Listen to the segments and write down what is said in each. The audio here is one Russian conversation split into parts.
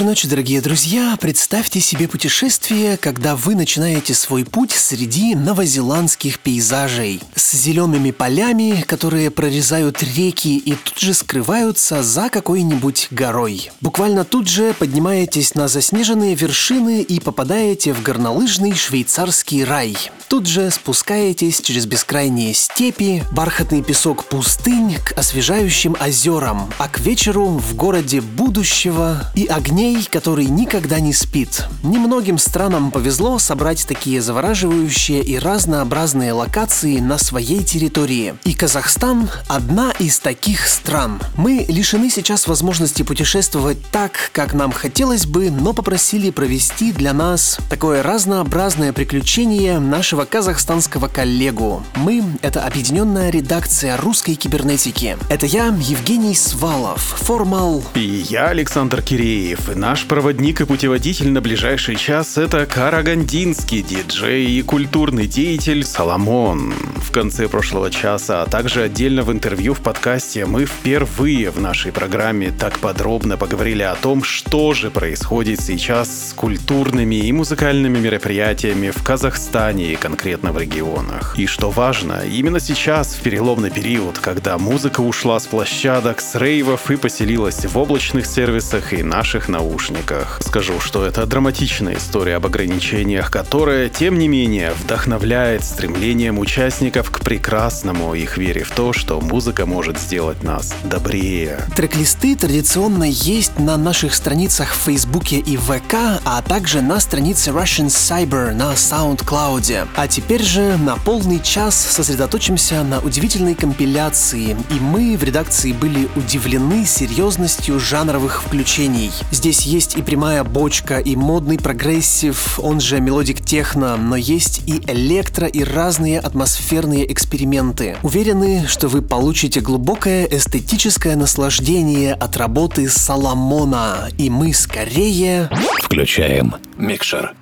Доброй ночи, дорогие друзья! Представьте себе путешествие, когда вы начинаете свой путь среди новозеландских пейзажей с зелеными полями, которые прорезают реки и тут же скрываются за какой-нибудь горой. Буквально тут же поднимаетесь на заснеженные вершины и попадаете в горнолыжный швейцарский рай. Тут же спускаетесь через бескрайние степи, бархатный песок пустынь к освежающим озерам, а к вечеру в городе будущего и огни дней, который никогда не спит. Немногим странам повезло собрать такие завораживающие и разнообразные локации на своей территории. И Казахстан – одна из таких стран. Мы лишены сейчас возможности путешествовать так, как нам хотелось бы, но попросили провести для нас такое разнообразное приключение нашего казахстанского коллегу. Мы – это объединенная редакция русской кибернетики. Это я, Евгений Свалов, формал... И я, Александр Киреев, наш проводник и путеводитель на ближайший час — это карагандинский диджей и культурный деятель Соломон. В конце прошлого часа, а также отдельно в интервью в подкасте мы впервые в нашей программе так подробно поговорили о том, что же происходит сейчас с культурными и музыкальными мероприятиями в Казахстане и конкретно в регионах. И что важно, именно сейчас, в переломный период, когда музыка ушла с площадок, с рейвов и поселилась в облачных сервисах и наших наушниках. Скажу, что это драматичная история об ограничениях, которая, тем не менее, вдохновляет стремлением участников к прекрасному, их вере в то, что музыка может сделать нас добрее. Трек-листы традиционно есть на наших страницах в Фейсбуке и ВК, а также на странице Russian Cyber на SoundCloud. А теперь же на полный час сосредоточимся на удивительной компиляции, и мы в редакции были удивлены серьезностью жанровых включений. Здесь есть и прямая бочка, и модный прогрессив, он же melodic techno, но есть и электро, и разные атмосферные эксперименты. Уверены, что вы получите глубокое эстетическое наслаждение от работы Соломуна, и мы скорее... Включаем микшер.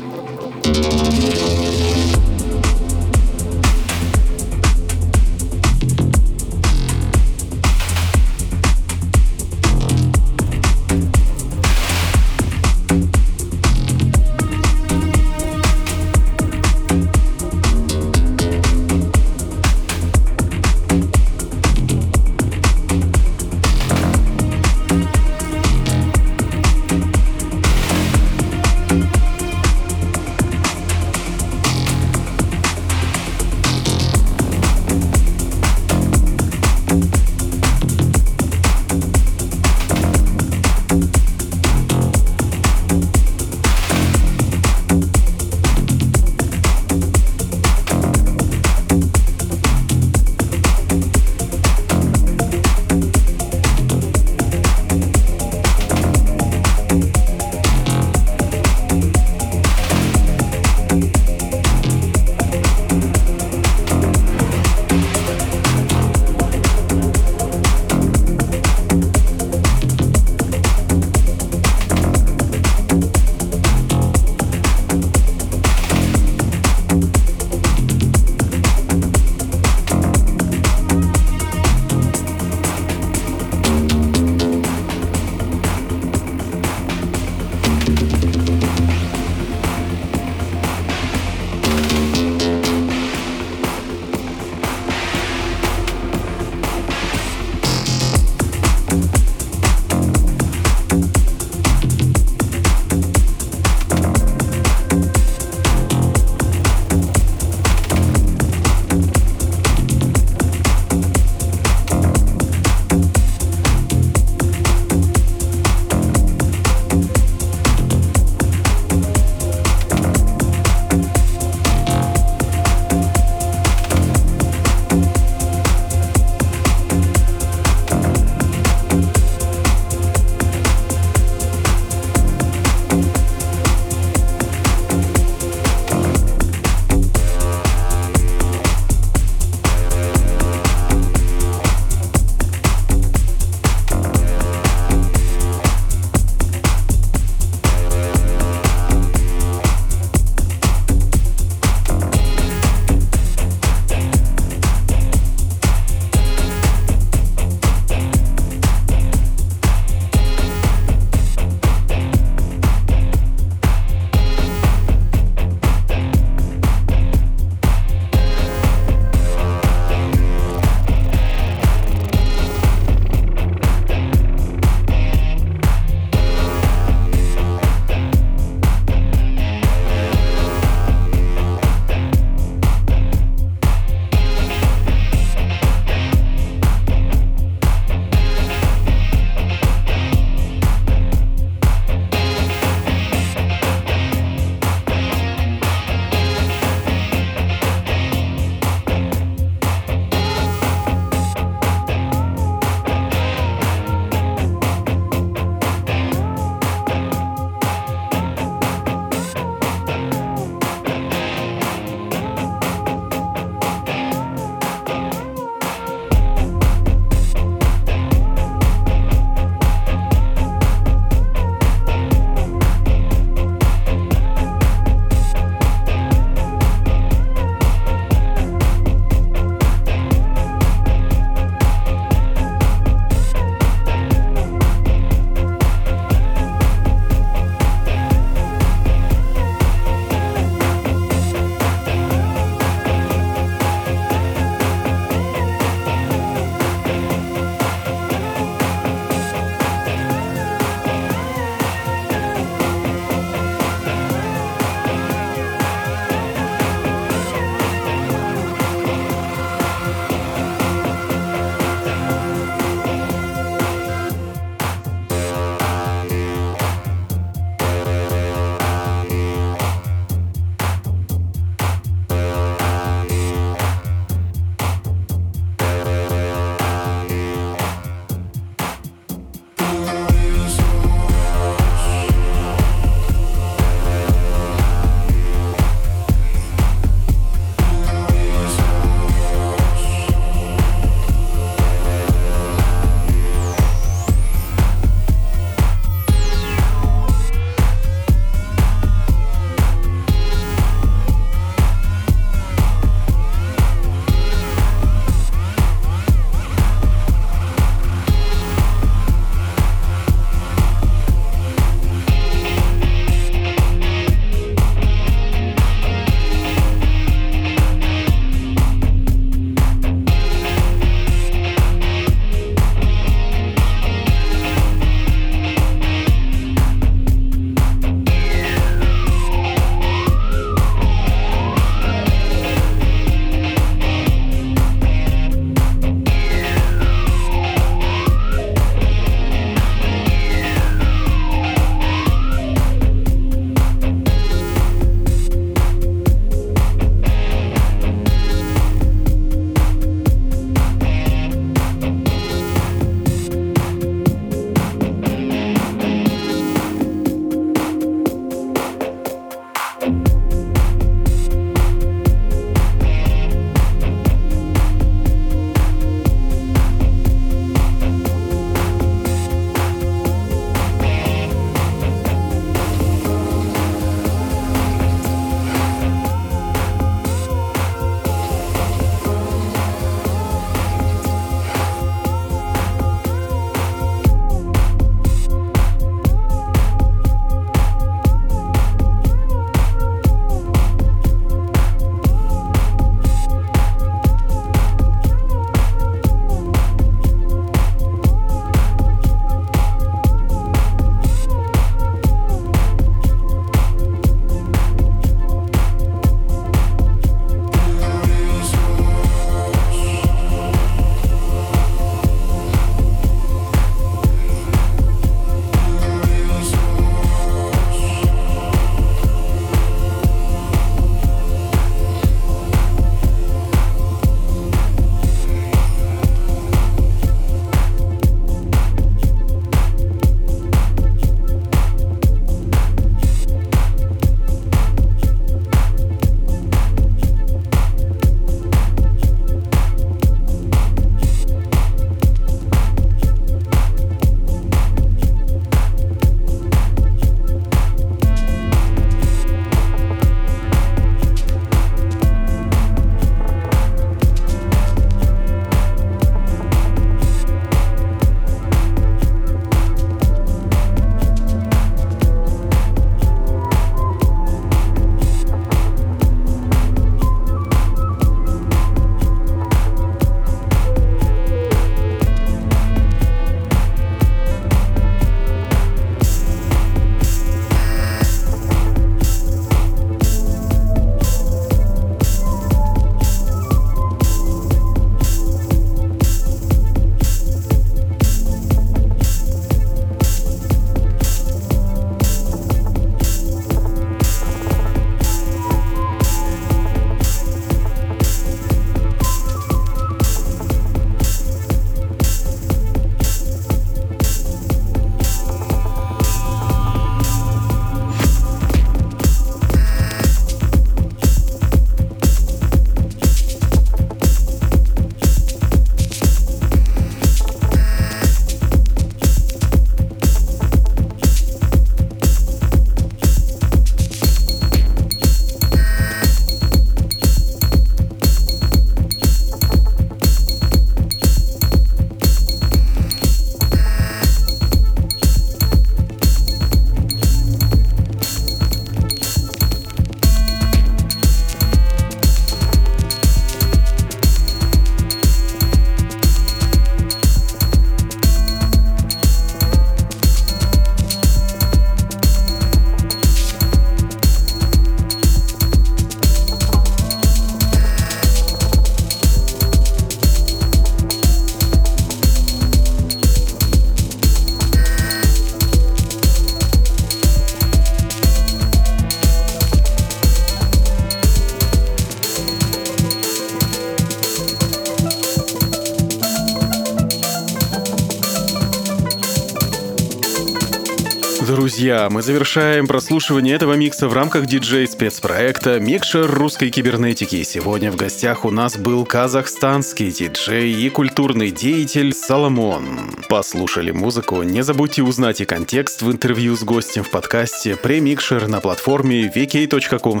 Мы завершаем прослушивание этого микса в рамках диджей-спецпроекта «Микшер русской кибернетики». Сегодня в гостях у нас был казахстанский диджей и культурный деятель Соломон. Послушали музыку? Не забудьте узнать и контекст в интервью с гостем в подкасте «Премикшер» на платформе vk.com.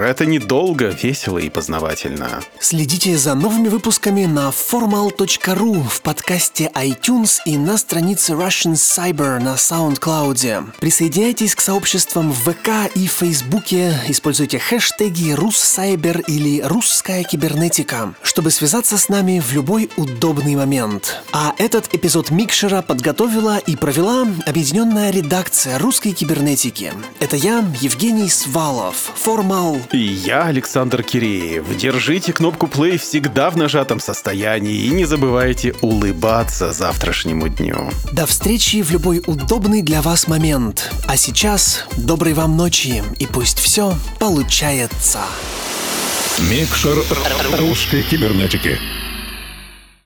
Это недолго, весело и познавательно. Следите за новыми выпусками на formal.ru в подкасте iTunes и на странице Russian Cyber на SoundCloud. Присоединяйтесь к сообществам в ВК и Фейсбуке, используйте хэштеги «Руссайбер» или «Русская кибернетика», чтобы связаться с нами в любой удобный момент. А этот эпизод Микшера подготовила и провела объединенная редакция русской кибернетики. Это я, Евгений Свалов, Формал. И я, Александр Киреев. Держите кнопку play всегда в нажатом состоянии и не забывайте улыбаться завтрашнему дню. До встречи в любой удобный для вас момент. А сейчас доброй вам ночи и пусть все получается. Микшер русской кибернетики.